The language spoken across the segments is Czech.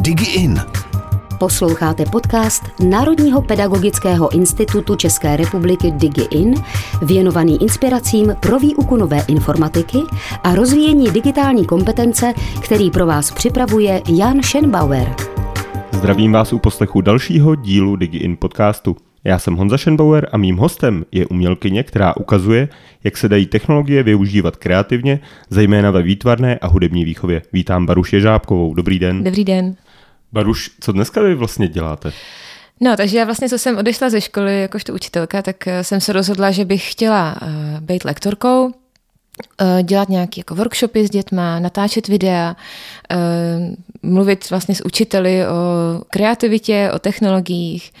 DigiIn. Posloucháte podcast Národního pedagogického institutu České republiky DigiIn, věnovaný inspiracím pro výuku nové informatiky a rozvíjení digitální kompetence, který pro vás připravuje Jan Schenbauer. Zdravím vás u poslechu dalšího dílu DigiIn podcastu. Já jsem Honza Schenbauer a mým hostem je umělkyně, která ukazuje, jak se dají technologie využívat kreativně, zejména ve výtvarné a hudební výchově. Vítám Baruš Ježábkovou. Dobrý den. Dobrý den. Baruš, co dneska vy vlastně děláte? No, takže já vlastně, co jsem odešla ze školy jakožto učitelka, tak eh, jsem se rozhodla, že bych chtěla uh, být lektorkou, uh, dělat nějaké jako workshopy s dětma, natáčet videa, mluvit vlastně s učiteli o kreativitě, o technologiích,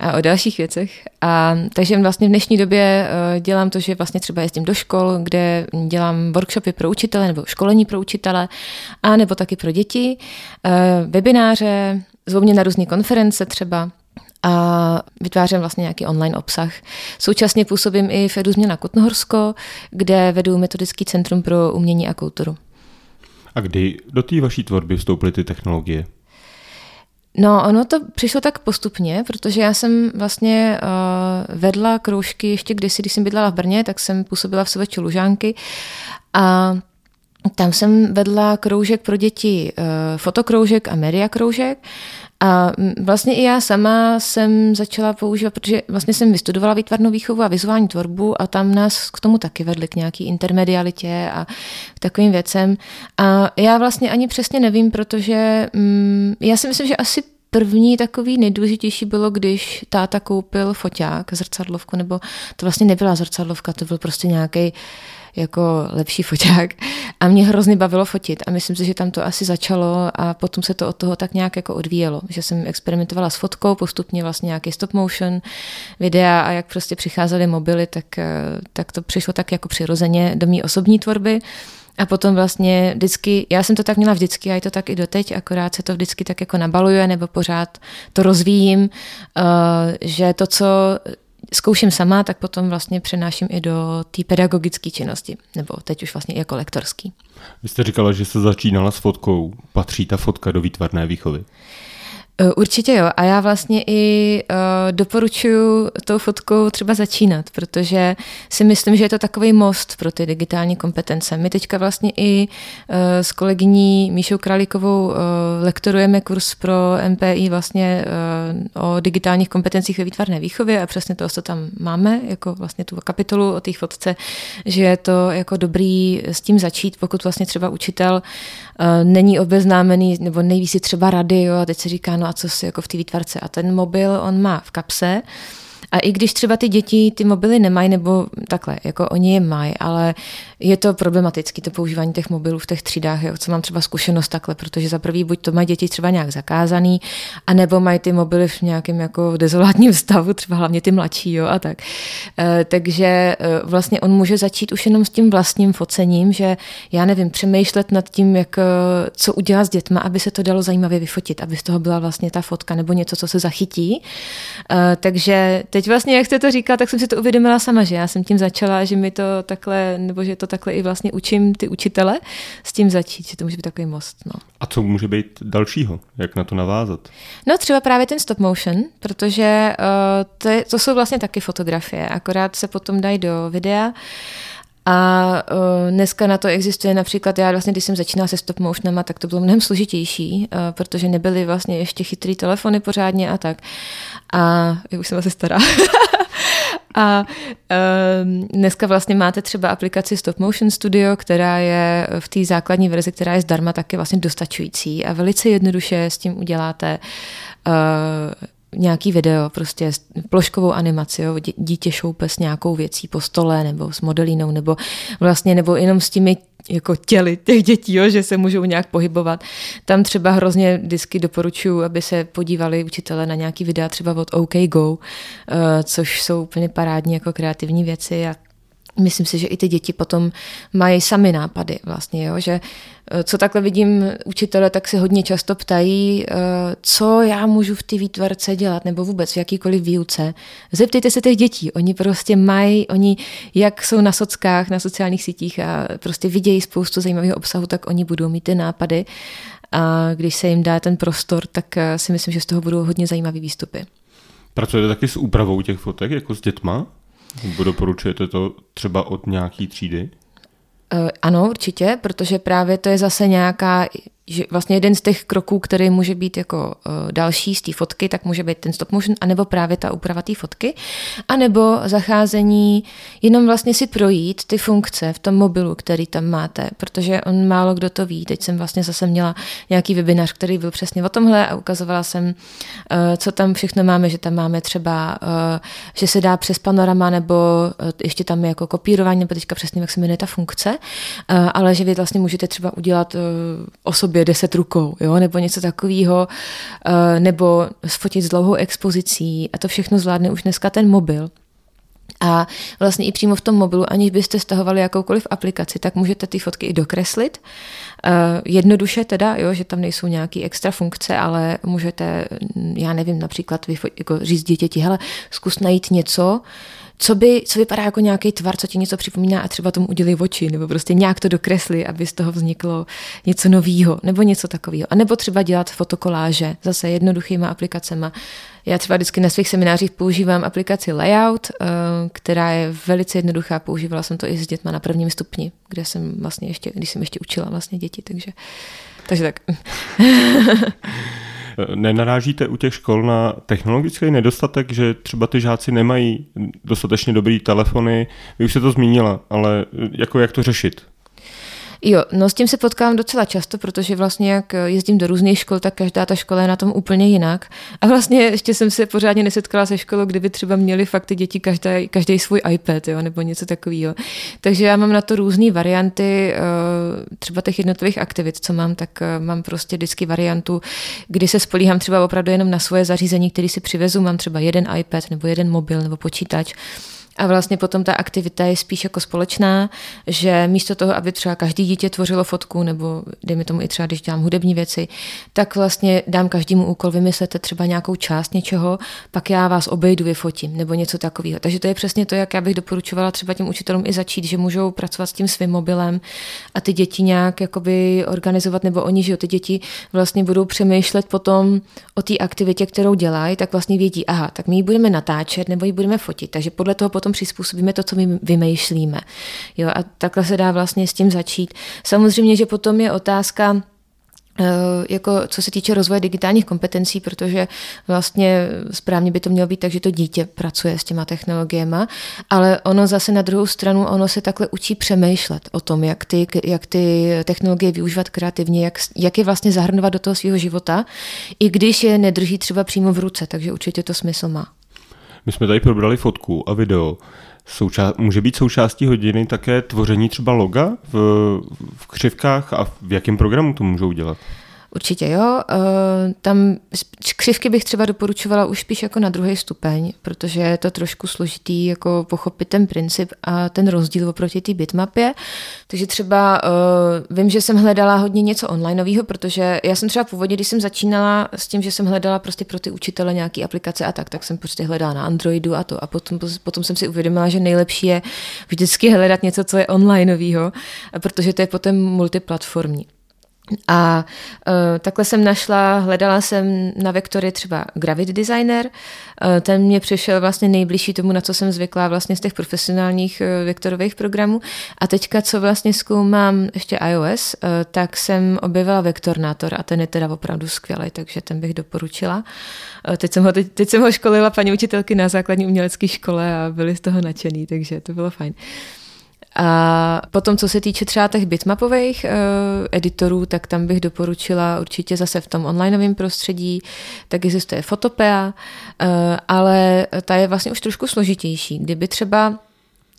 a o dalších věcech. A takže vlastně v dnešní době uh, dělám to, že vlastně třeba jezdím do škol, kde dělám workshopy pro učitele nebo školení pro učitele, a nebo taky pro děti, uh, webináře, zvou mě na různé konference třeba a vytvářím vlastně nějaký online obsah. Současně působím i v Edu na Kutnohorsko, kde vedu metodický centrum pro umění a kulturu. A kdy do té vaší tvorby vstoupily ty technologie? No, ono to přišlo tak postupně, protože já jsem vlastně uh, vedla kroužky ještě kdysi, když jsem bydlela v Brně, tak jsem působila v Sovětě Lužánky a tam jsem vedla kroužek pro děti, uh, fotokroužek a media kroužek a vlastně i já sama jsem začala používat, protože vlastně jsem vystudovala výtvarnou výchovu a vizuální tvorbu a tam nás k tomu taky vedli k nějaký intermedialitě a takovým věcem. A já vlastně ani přesně nevím, protože mm, já si myslím, že asi první takový nejdůležitější bylo, když táta koupil foťák, zrcadlovku, nebo to vlastně nebyla zrcadlovka, to byl prostě nějaký jako lepší foťák a mě hrozně bavilo fotit a myslím si, že tam to asi začalo a potom se to od toho tak nějak jako odvíjelo, že jsem experimentovala s fotkou, postupně vlastně nějaký stop motion videa a jak prostě přicházely mobily, tak, eh, tak to přišlo tak jako přirozeně do mý osobní tvorby. A potom vlastně vždycky, já jsem to tak měla vždycky a je to tak i doteď, akorát se to vždycky tak jako nabaluje nebo pořád to rozvíjím, uh, že to, co zkouším sama, tak potom vlastně přenáším i do té pedagogické činnosti, nebo teď už vlastně i jako lektorský. Vy jste říkala, že se začínala s fotkou. Patří ta fotka do výtvarné výchovy? Eh, určitě jo. A já vlastně i uh, doporučuji tou fotkou třeba začínat, protože si myslím, že je to takový most pro ty digitální kompetence. My teďka vlastně i uh, s kolegyní Míšou Králíkovou uh, lektorujeme kurz pro MPI vlastně uh, o digitálních kompetencích ve výtvarné výchově a přesně to, co tam máme, jako vlastně tu kapitolu o té fotce, že je to jako dobrý s tím začít, pokud vlastně třeba učitel není obeznámený nebo nejvíc si třeba rady, jo, a teď se říká, no a co si jako v té výtvarce. A ten mobil on má v kapse, a i když třeba ty děti ty mobily nemají, nebo takhle, jako oni je mají, ale je to problematické, to používání těch mobilů v těch třídách, jo, co mám třeba zkušenost takhle, protože za prvý buď to mají děti třeba nějak zakázaný, anebo mají ty mobily v nějakém jako dezolátním stavu, třeba hlavně ty mladší, jo, a tak. E, takže e, vlastně on může začít už jenom s tím vlastním focením, že já nevím, přemýšlet nad tím, jak, e, co udělat s dětma, aby se to dalo zajímavě vyfotit, aby z toho byla vlastně ta fotka nebo něco, co se zachytí. E, takže teď vlastně, jak jste to říkal, tak jsem si to uvědomila sama, že já jsem tím začala, že mi to takhle, nebo že to takhle i vlastně učím ty učitele s tím začít, že to může být takový most. No. A co může být dalšího? Jak na to navázat? No třeba právě ten stop motion, protože uh, to, je, to jsou vlastně taky fotografie, akorát se potom dají do videa. A uh, dneska na to existuje například, já vlastně, když jsem začínala se stop motionama, tak to bylo mnohem složitější, uh, protože nebyly vlastně ještě chytrý telefony pořádně a tak. A já už jsem asi stará. A uh, dneska vlastně máte třeba aplikaci Stop Motion Studio, která je v té základní verzi, která je zdarma, taky vlastně dostačující a velice jednoduše s tím uděláte uh, nějaký video, prostě ploškovou animaci, jo, dítě šoupe s nějakou věcí po stole nebo s modelínou, nebo vlastně, nebo jenom s těmi jako těly těch dětí, jo, že se můžou nějak pohybovat. Tam třeba hrozně vždycky doporučuji, aby se podívali učitele na nějaký videa třeba od OK Go, uh, což jsou úplně parádní jako kreativní věci a myslím si, že i ty děti potom mají sami nápady vlastně, jo? že eh, co takhle vidím učitele, tak se hodně často ptají, eh, co já můžu v té výtvarce dělat, nebo vůbec v jakýkoliv výuce. Zeptejte se těch dětí, oni prostě mají, oni jak jsou na sockách, na sociálních sítích a prostě vidějí spoustu zajímavého obsahu, tak oni budou mít ty nápady a když se jim dá ten prostor, tak eh, si myslím, že z toho budou hodně zajímavé výstupy. Pracujete taky s úpravou těch fotek, jako s dětma? Doporučujete to třeba od nějaký třídy? Ano, určitě, protože právě to je zase nějaká že vlastně jeden z těch kroků, který může být jako uh, další z té fotky, tak může být ten stop motion, anebo právě ta úprava té fotky, anebo zacházení, jenom vlastně si projít ty funkce v tom mobilu, který tam máte, protože on málo kdo to ví. Teď jsem vlastně zase měla nějaký webinář, který byl přesně o tomhle a ukazovala jsem, uh, co tam všechno máme, že tam máme třeba, uh, že se dá přes panorama, nebo ještě tam je jako kopírování, nebo teďka přesně, jak se jmenuje ta funkce, ale že vy vlastně můžete třeba udělat uh, sobě sobě deset rukou, jo? nebo něco takového, eh, nebo sfotit s dlouhou expozicí a to všechno zvládne už dneska ten mobil. A vlastně i přímo v tom mobilu, aniž byste stahovali jakoukoliv aplikaci, tak můžete ty fotky i dokreslit. Uh, jednoduše teda, jo, že tam nejsou nějaké extra funkce, ale můžete, já nevím, například jako říct dítěti, hele, zkus najít něco, co, by, co vypadá jako nějaký tvar, co ti něco připomíná a třeba tomu udělí oči, nebo prostě nějak to dokresli, aby z toho vzniklo něco nového, nebo něco takového. A nebo třeba dělat fotokoláže, zase jednoduchýma aplikacemi. Já třeba vždycky na svých seminářích používám aplikaci Layout, eh, která je velice jednoduchá. Používala jsem to i s dětma na prvním stupni, kde jsem vlastně ještě, když jsem ještě učila vlastně děti, takže, takže tak. Nenarážíte u těch škol na technologický nedostatek, že třeba ty žáci nemají dostatečně dobrý telefony? Vy už se to zmínila, ale jako jak to řešit? Jo, no s tím se potkávám docela často, protože vlastně jak jezdím do různých škol, tak každá ta škola je na tom úplně jinak. A vlastně ještě jsem se pořádně nesetkala se školou, kdyby třeba měli fakt ty děti každý, každý svůj iPad jo, nebo něco takového. Takže já mám na to různé varianty, eh, třeba těch jednotlivých aktivit, co mám, tak eh, mám prostě vždycky variantu, kdy se spolíhám třeba opravdu jenom na svoje zařízení, který si přivezu, mám třeba jeden iPad nebo jeden mobil nebo počítač a vlastně potom ta aktivita je spíš jako společná, že místo toho, aby třeba každý dítě tvořilo fotku, nebo dejme tomu i třeba, když dělám hudební věci, tak vlastně dám každému úkol, vymyslete třeba nějakou část něčeho, pak já vás obejdu, vyfotím, nebo něco takového. Takže to je přesně to, jak já bych doporučovala třeba těm učitelům i začít, že můžou pracovat s tím svým mobilem a ty děti nějak jakoby organizovat, nebo oni, že jo, ty děti vlastně budou přemýšlet potom o té aktivitě, kterou dělají, tak vlastně vědí, aha, tak my ji budeme natáčet nebo ji budeme fotit. Takže podle toho potom přizpůsobíme to, co my vymýšlíme. Jo, a takhle se dá vlastně s tím začít. Samozřejmě, že potom je otázka, eh, jako co se týče rozvoje digitálních kompetencí, protože vlastně správně by to mělo být tak, že to dítě pracuje s těma technologiemi, ale ono zase na druhou stranu, ono se takhle učí přemýšlet o tom, jak ty, jak ty technologie využívat kreativně, jak, jak je vlastně zahrnovat do toho svého života, i když je nedrží třeba přímo v ruce, takže určitě to smysl má. My jsme tady probrali fotku a video. Souča- může být součástí hodiny také tvoření třeba loga v, v křivkách a v jakém programu to můžou dělat? Určitě jo. Eh, tam křivky bych třeba doporučovala už spíš jako na druhý stupeň, protože je to trošku složitý jako pochopit ten princip a ten rozdíl oproti té bitmapě. Takže třeba uh, vím, že jsem hledala hodně něco onlineového, protože já jsem třeba původně, když jsem začínala s tím, že jsem hledala prostě pro ty učitele nějaké aplikace a tak, tak jsem prostě hledala na Androidu a to. A potom, potom jsem si uvědomila, že nejlepší je vždycky hledat něco, co je onlineového, protože to je potom multiplatformní. A uh, takhle jsem našla, hledala jsem na vektory třeba Gravit Designer, uh, ten mě přišel vlastně nejbližší tomu, na co jsem zvyklá vlastně z těch profesionálních uh, vektorových programů. A teďka, co vlastně zkoumám ještě iOS, uh, tak jsem objevila Vektornátor a ten je teda opravdu skvělý, takže ten bych doporučila. Uh, teď, jsem ho, teď, teď jsem ho školila paní učitelky na základní umělecké škole a byli z toho nadšený, takže to bylo fajn. Uh, a potom, co se týče třeba těch bitmapových uh, editorů, tak tam bych doporučila určitě zase v tom onlineovém prostředí, tak existuje Fotopea, uh, ale ta je vlastně už trošku složitější. Kdyby třeba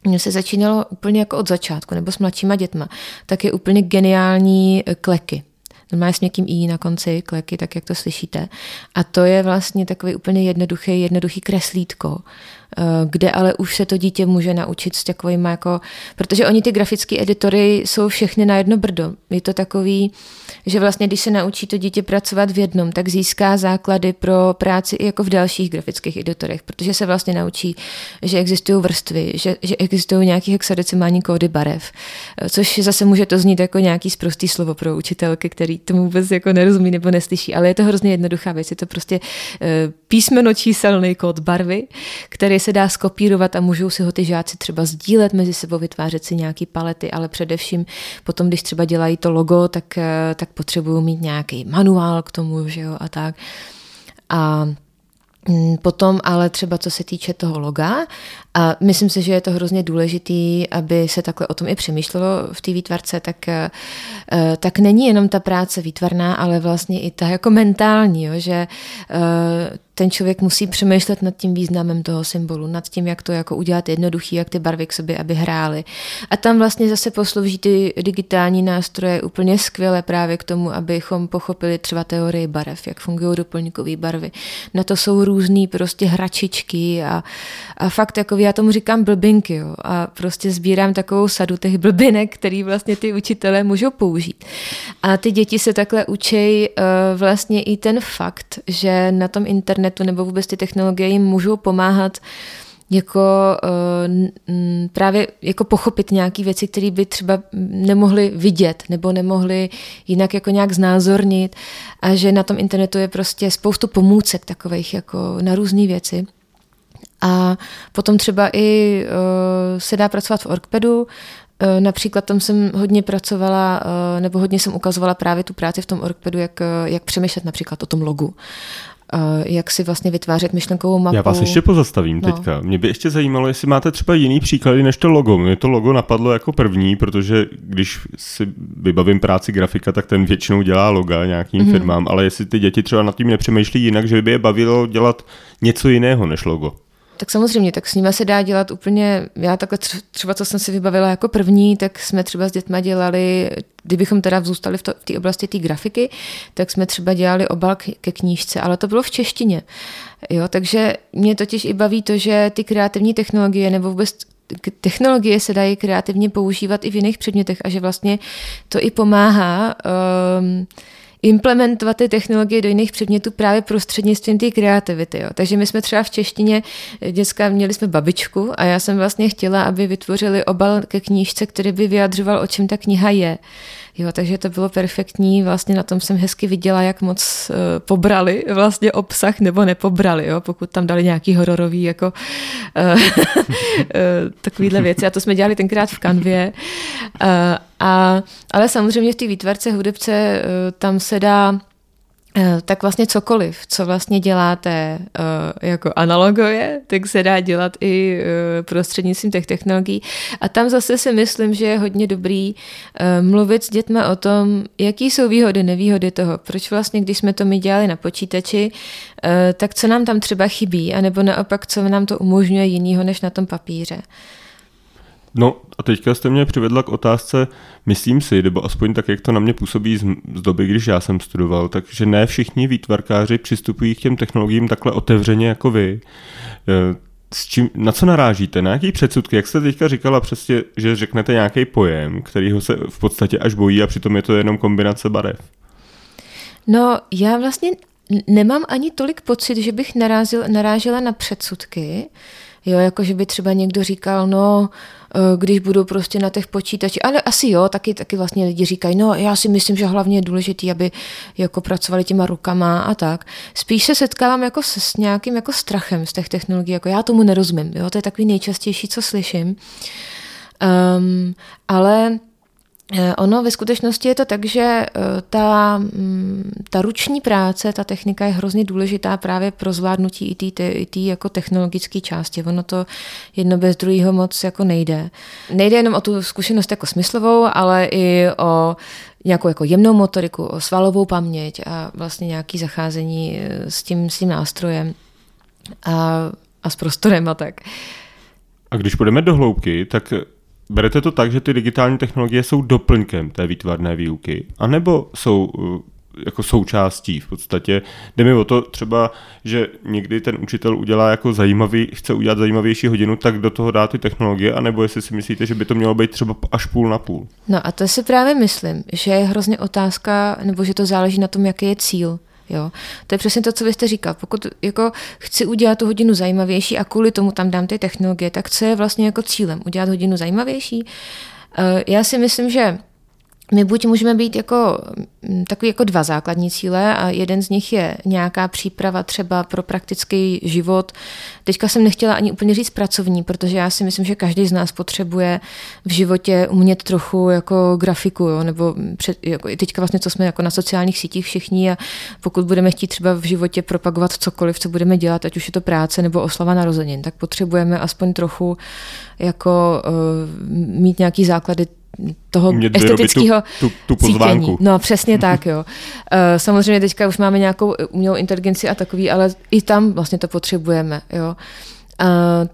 mně se začínalo úplně jako od začátku, nebo s mladšíma dětma, tak je úplně geniální kleky. Normálně s někým i na konci kleky, tak jak to slyšíte. A to je vlastně takový úplně jednoduchý, jednoduchý kreslítko, kde ale už se to dítě může naučit s takovými jako, protože oni ty grafické editory jsou všechny na jedno brdo. Je to takový, že vlastně když se naučí to dítě pracovat v jednom, tak získá základy pro práci i jako v dalších grafických editorech, protože se vlastně naučí, že existují vrstvy, že, že existují nějaký hexadecimální kódy barev, což zase může to znít jako nějaký sprostý slovo pro učitelky, který tomu vůbec jako nerozumí nebo neslyší, ale je to hrozně jednoduchá věc. Je to prostě eh, písmeno číselný kód barvy, který se dá skopírovat a můžou si ho ty žáci třeba sdílet mezi sebou, vytvářet si nějaký palety, ale především potom, když třeba dělají to logo, tak, eh, tak potřebují mít nějaký manuál k tomu, že jo, a tak. A mm, Potom ale třeba co se týče toho loga, a myslím si, že je to hrozně důležitý, aby se takhle o tom i přemýšlelo v té výtvarce, tak, eh, tak není jenom ta práce výtvarná, ale vlastně i ta jako mentální, jo, že ten člověk musí přemýšlet nad tím významem toho symbolu, nad tím, jak to jako udělat jednoduchý, jak ty barvy k sobě, aby hrály. A tam vlastně zase poslouží ty digitální nástroje úplně skvěle právě k tomu, abychom pochopili třeba teorii barev, jak fungují doplňkové barvy. Na to jsou různé prostě hračičky a, a fakt jako já tomu říkám blbinky jo, a prostě sbírám takovou sadu těch blbinek, který vlastně ty učitelé můžou použít. A ty děti se takhle učí uh, vlastně i ten fakt, že na tom internetu nebo vůbec ty technologie jim můžou pomáhat jako uh, právě jako pochopit nějaké věci, které by třeba nemohli vidět nebo nemohli jinak jako nějak znázornit a že na tom internetu je prostě spoustu pomůcek takových jako na různé věci. A potom třeba i uh, se dá pracovat v Orkpedu, Například tam jsem hodně pracovala, nebo hodně jsem ukazovala právě tu práci v tom Orkpedu, jak, jak přemýšlet například o tom logu jak si vlastně vytvářet myšlenkovou mapu. Já vás ještě pozastavím no. teďka. Mě by ještě zajímalo, jestli máte třeba jiný příklady než to logo. Mě to logo napadlo jako první, protože když si vybavím práci grafika, tak ten většinou dělá loga nějakým mm-hmm. firmám, ale jestli ty děti třeba nad tím nepřemýšlí jinak, že by je bavilo dělat něco jiného než logo. Tak samozřejmě, tak s nimi se dá dělat úplně, já takhle třeba, co jsem si vybavila jako první, tak jsme třeba s dětma dělali, kdybychom teda zůstali v, té oblasti té grafiky, tak jsme třeba dělali obal ke knížce, ale to bylo v češtině. Jo, takže mě totiž i baví to, že ty kreativní technologie nebo vůbec technologie se dají kreativně používat i v jiných předmětech a že vlastně to i pomáhá um, implementovat ty technologie do jiných předmětů právě prostřednictvím té kreativity. Jo. Takže my jsme třeba v češtině, děcka měli jsme babičku a já jsem vlastně chtěla, aby vytvořili obal ke knížce, který by vyjadřoval, o čem ta kniha je. Jo, takže to bylo perfektní, vlastně na tom jsem hezky viděla, jak moc uh, pobrali vlastně obsah nebo nepobrali, jo, pokud tam dali nějaký hororový jako uh, takovýhle věci a to jsme dělali tenkrát v kanvě. A, ale samozřejmě v té výtvarce hudebce uh, tam se dá Eh, tak vlastně cokoliv, co vlastně děláte uh, jako analogově, tak se dá dělat i prostřednictvím těch technologií. A tam zase si myslím, že je hodně dobrý mluvit s dětmi o tom, jaký jsou výhody, nevýhody toho. Proč vlastně, když jsme to my dělali na počítači, tak co nám tam třeba chybí, anebo naopak, co nám to umožňuje jinýho než na tom papíře. No a teďka jste mě přivedla k otázce, myslím si, nebo aspoň tak, jak to na mě působí z, z doby, když já jsem studoval, takže ne všichni výtvarkáři přistupují k těm technologiím takhle otevřeně jako vy. E, s čím, na co narážíte? Na jaký předsudky? Jak jste teďka říkala přesně, že řeknete nějaký pojem, kterýho se v podstatě až bojí a přitom je to jenom kombinace barev? No, já vlastně nemám ani tolik pocit, že bych narazil, narážela na předsudky, Jo, jako že by třeba někdo říkal, no, eh, když budu prostě na těch počítačích, ale asi jo, taky, taky vlastně lidi říkají, no já si myslím, že hlavně je důležité, aby jako pracovali těma rukama a tak. Spíš se setkávám jako s, s nějakým jako strachem z těch technologií, jako já tomu nerozumím, jo, to je takový nejčastější, co slyším. Um, ale Eh, ono ve skutečnosti je to tak, že eh, ta, mm, ta ruční práce, ta technika je hrozně důležitá právě pro zvládnutí i té jako technologické části. Ono to jedno bez druhého moc jako nejde. Nejde jenom o tu zkušenost jako smyslovou, ale i o nějakou jako jemnou motoriku, o svalovou paměť a vlastně nějaký zacházení eh, s tím, s tím nástrojem a, a s prostorem a tak. A když půjdeme do hloubky, tak berete to tak, že ty digitální technologie jsou doplňkem té výtvarné výuky, anebo jsou uh, jako součástí v podstatě. Jde mi o to třeba, že někdy ten učitel udělá jako zajímavý, chce udělat zajímavější hodinu, tak do toho dá ty technologie, anebo jestli si myslíte, že by to mělo být třeba až půl na půl. No a to si právě myslím, že je hrozně otázka, nebo že to záleží na tom, jaký je cíl. Jo. To je přesně to, co vy jste říkal. Pokud jako chci udělat tu hodinu zajímavější a kvůli tomu tam dám ty technologie, tak co je vlastně jako cílem? Udělat hodinu zajímavější? Eh, já si myslím, že my buď můžeme být jako mm, takový jako dva základní cíle a jeden z nich je nějaká příprava třeba pro praktický život. Teďka jsem nechtěla ani úplně říct pracovní, protože já si myslím, že každý z nás potřebuje v životě umět trochu jako grafiku, jo, nebo před, jako teďka vlastně, co jsme jako na sociálních sítích všichni a pokud budeme chtít třeba v životě propagovat cokoliv, co budeme dělat, ať už je to práce nebo oslava narozenin, tak potřebujeme aspoň trochu jako uh, mít nějaký základy toho estetického tu, tu, tu pozvánku. Cítění. No přesně tak, jo. Eh, samozřejmě teďka už máme nějakou umělou inteligenci a takový, ale i tam vlastně to potřebujeme, jo. Uh,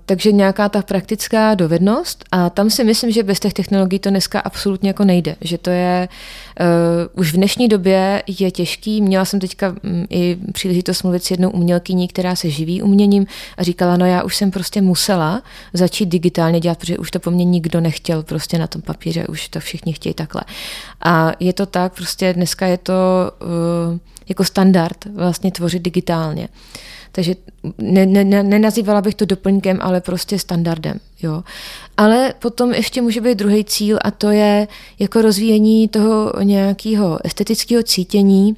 takže nějaká ta praktická dovednost a tam si myslím, že bez těch technologií to dneska absolutně jako nejde, že to je uh, už v dnešní době je těžký. Měla jsem teďka um, i příležitost mluvit s jednou umělkyní, která se živí uměním a říkala, no já už jsem prostě musela začít digitálně dělat, protože už to po mně nikdo nechtěl prostě na tom papíře, už to všichni chtějí takhle. A je to tak, prostě dneska je to uh, jako standard vlastně tvořit digitálně. Takže ne, ne, nenazývala bych to doplňkem, ale prostě standardem. Jo. Ale potom ještě může být druhý cíl a to je jako rozvíjení toho nějakého estetického cítění,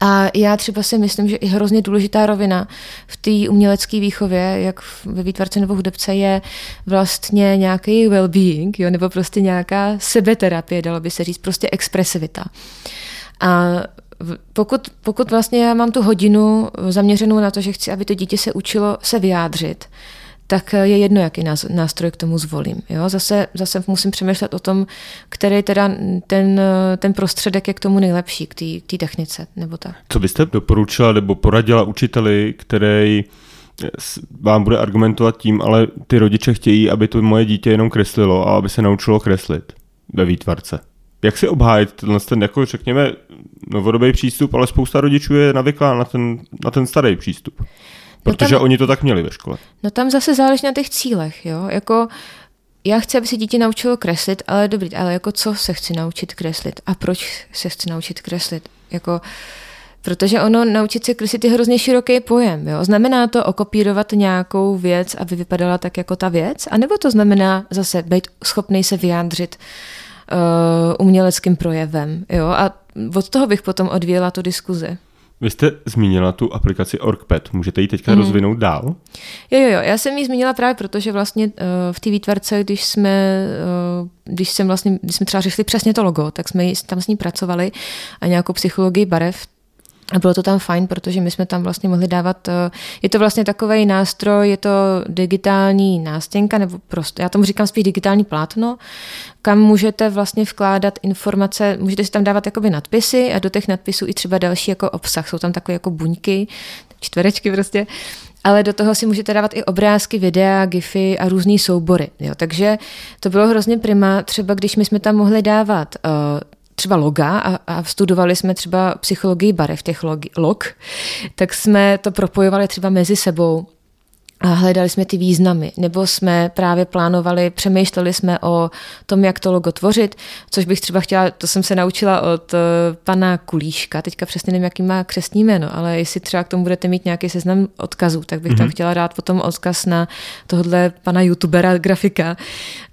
a já třeba si myslím, že i hrozně důležitá rovina v té umělecké výchově, jak ve výtvarce nebo hudebce, je vlastně nějaký well-being, jo, nebo prostě nějaká sebeterapie, dalo by se říct, prostě expresivita. A pokud, pokud vlastně já mám tu hodinu zaměřenou na to, že chci, aby to dítě se učilo se vyjádřit, tak je jedno, jaký nástroj k tomu zvolím. Jo? Zase, zase musím přemýšlet o tom, který teda ten, ten prostředek je k tomu nejlepší, k té technice. Nebo tak. Co byste doporučila nebo poradila učiteli, který vám bude argumentovat tím, ale ty rodiče chtějí, aby to moje dítě jenom kreslilo a aby se naučilo kreslit ve výtvarce? Jak si obhájit tenhle ten, jako řekněme, novodobý přístup, ale spousta rodičů je navyklá na ten, na ten starý přístup. Protože no tam, oni to tak měli ve škole. No tam zase záleží na těch cílech, jo. Jako já chci, aby se dítě naučilo kreslit, ale dobrý, ale jako co se chci naučit kreslit a proč se chci naučit kreslit? Jako, protože ono naučit se kreslit je hrozně široký pojem. Jo? Znamená to okopírovat nějakou věc, aby vypadala tak jako ta věc? A nebo to znamená zase být schopný se vyjádřit uh, uměleckým projevem? Jo? A od toho bych potom odvíjela tu diskuzi. Vy jste zmínila tu aplikaci OrgPad, můžete ji teďka mm. rozvinout dál? Jo, jo, jo, já jsem ji zmínila právě proto, že vlastně uh, v té výtvarce, když jsme, uh, když jsem vlastně, když jsme třeba řešili přesně to logo, tak jsme tam s ní pracovali a nějakou psychologii barev, a bylo to tam fajn, protože my jsme tam vlastně mohli dávat, eh, je to vlastně takový nástroj, je to digitální nástěnka, nebo prostě, já tomu říkám spíš digitální plátno, kam můžete vlastně vkládat informace, můžete si tam dávat jakoby nadpisy a do těch nadpisů i třeba další jako obsah. Jsou tam takové jako buňky, čtverečky prostě, ale do toho si můžete dávat i obrázky, videa, gify a různé soubory. Jo. Takže to bylo hrozně prima, třeba když my jsme tam mohli dávat uh, třeba loga a, a studovali jsme třeba psychologii barev těch log, log, tak jsme to propojovali třeba mezi sebou a hledali jsme ty významy, nebo jsme právě plánovali, přemýšleli jsme o tom, jak to logo tvořit, což bych třeba chtěla, to jsem se naučila od uh, pana Kulíška, teďka přesně nevím, jaký má křesní jméno, ale jestli třeba k tomu budete mít nějaký seznam odkazů, tak bych mm-hmm. tam mhm. chtěla dát potom odkaz na tohle pana youtubera, grafika,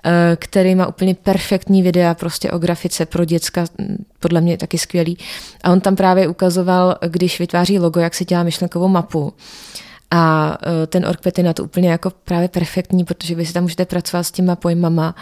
uh, který má úplně perfektní videa prostě o grafice pro děcka, podle mě taky skvělý. A on tam právě ukazoval, když vytváří logo, jak se dělá myšlenkovou mapu. A e, ten orkpet je na to úplně jako právě perfektní, protože vy si tam můžete pracovat s těma pojmama,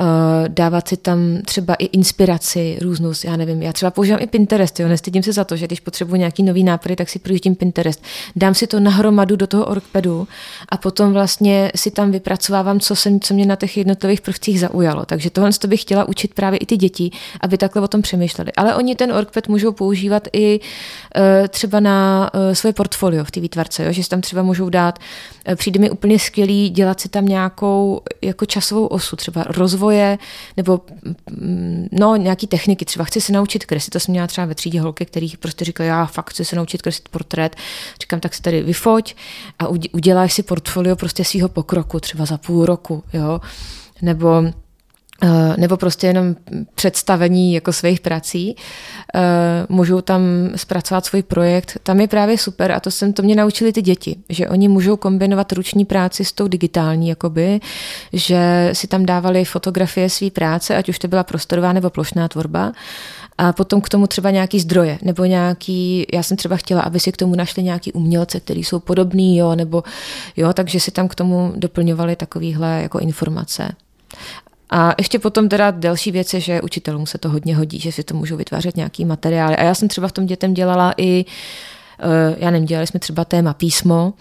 e, dávat si tam třeba i inspiraci různou, já nevím, já třeba používám i Pinterest, jo, nestydím se za to, že když potřebuji nějaký nový nápady, tak si projíždím Pinterest, dám si to nahromadu do toho orkpedu a potom vlastně si tam vypracovávám, co, jsem, co mě na těch jednotlivých prvcích zaujalo. Takže tohle to bych chtěla učit právě i ty děti, aby takhle o tom přemýšleli. Ale oni ten orkped můžou používat i uh, třeba na svoje portfolio v té výtvarce, jo, že tam třeba můžou dát, eh, přijde mi úplně skvělý dělat si tam nějakou jako časovou osu, třeba rozvoje nebo mm, no, nějaký techniky, třeba chci se naučit kreslit, to jsem měla třeba ve třídě holky, který prostě říkali, já fakt chci se naučit kreslit portrét, říkám, tak si tady vyfoť a uděláš si portfolio prostě svého pokroku, třeba za půl roku, jo, nebo nebo prostě jenom představení jako svých prací. Eh, můžou tam zpracovat svůj projekt. Tam je právě super a to jsem to mě naučili ty děti, že oni můžou kombinovat ruční práci s tou digitální, jakoby, že si tam dávali fotografie své práce, ať už to byla prostorová nebo plošná tvorba. A potom k tomu třeba nějaký zdroje, nebo nějaký, já jsem třeba chtěla, aby si k tomu našli nějaký umělce, který jsou podobný, jo, nebo jo, takže si tam k tomu doplňovali takovýhle jako informace. A ještě potom teda další věc je, že učitelům se to hodně hodí, že si to můžou vytvářet nějaký materiály. A já jsem třeba v tom dětem dělala i, eh, já nevím, dělali jsme třeba téma písmo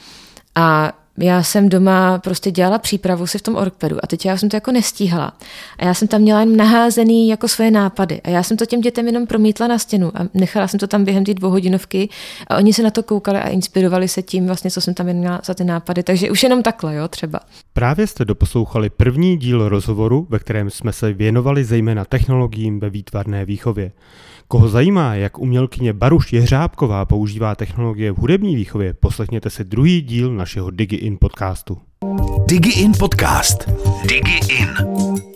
a já jsem doma prostě dělala přípravu si v tom orkpedu a teď já jsem to jako nestíhala. A já jsem tam měla jen naházený jako své nápady. A já jsem to těm dětem jenom promítla na stěnu a nechala jsem to tam během té dvouhodinovky a oni se na to koukali a inspirovali se tím, vlastně, co jsem tam měla za ty nápady. Takže už jenom takhle, jo, třeba. Právě jste doposlouchali první díl rozhovoru, ve kterém jsme se věnovali zejména technologiím ve výtvarné výchově. Koho zajímá, jak umělkyně Baruš Jehřábková používá technologie v hudební výchově, poslechněte si druhý díl našeho DigiIn podcastu. DigiIn podcast. DigiIn.